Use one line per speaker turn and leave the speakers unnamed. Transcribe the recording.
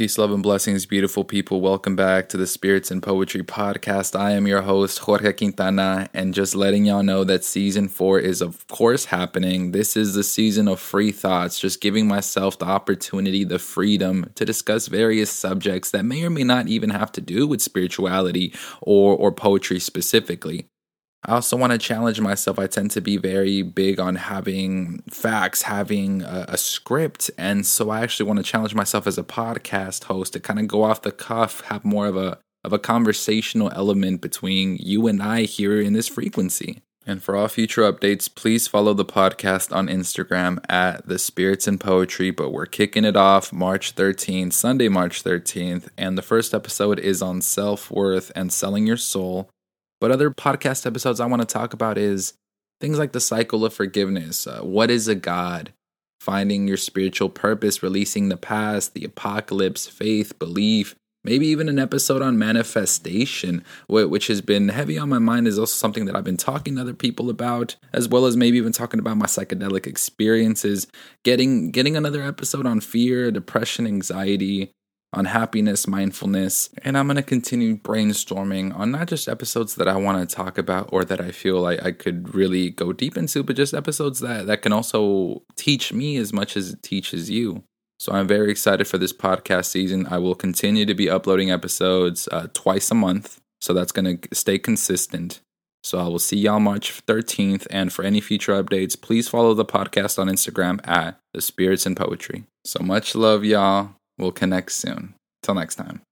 Peace, love, and blessings, beautiful people. Welcome back to the Spirits in Poetry podcast. I am your host, Jorge Quintana, and just letting y'all know that season four is, of course, happening. This is the season of free thoughts, just giving myself the opportunity, the freedom to discuss various subjects that may or may not even have to do with spirituality or, or poetry specifically. I also want to challenge myself. I tend to be very big on having facts, having a, a, script. And so I actually want to challenge myself as a podcast host to kind of go off the cuff, have more of a of a conversational element between you and I here in this frequency. And for all future updates, please follow the podcast on Instagram at the Spirits in Poetry. But we're kicking it off March 13th, Sunday, March 13th. And the first episode is on self worth and selling your soul. But other podcast episodes I want to talk about is things like the cycle of forgiveness. Uh, what is a God? Finding your spiritual purpose, releasing the past, the apocalypse, faith, belief, maybe even an episode on manifestation, which has been heavy on my mind, is also something that I've been talking to other people about, as well as maybe even talking about my psychedelic experiences. Getting getting another episode on fear, depression, anxiety, on happiness, mindfulness, and I'm going to continue brainstorming on not just episodes that I want to talk about or that I feel like I could really go deep into, but just episodes that, that can also teach me as much as it teaches you. So I'm very excited for this podcast season. I will continue to be uploading episodes uh, twice a month, so that's going to stay consistent. So I will see y'all March 13th. And for any future updates, please follow the podcast on Instagram at The Spirits in Poetry. So much love, y'all. We'll connect soon. Till next time.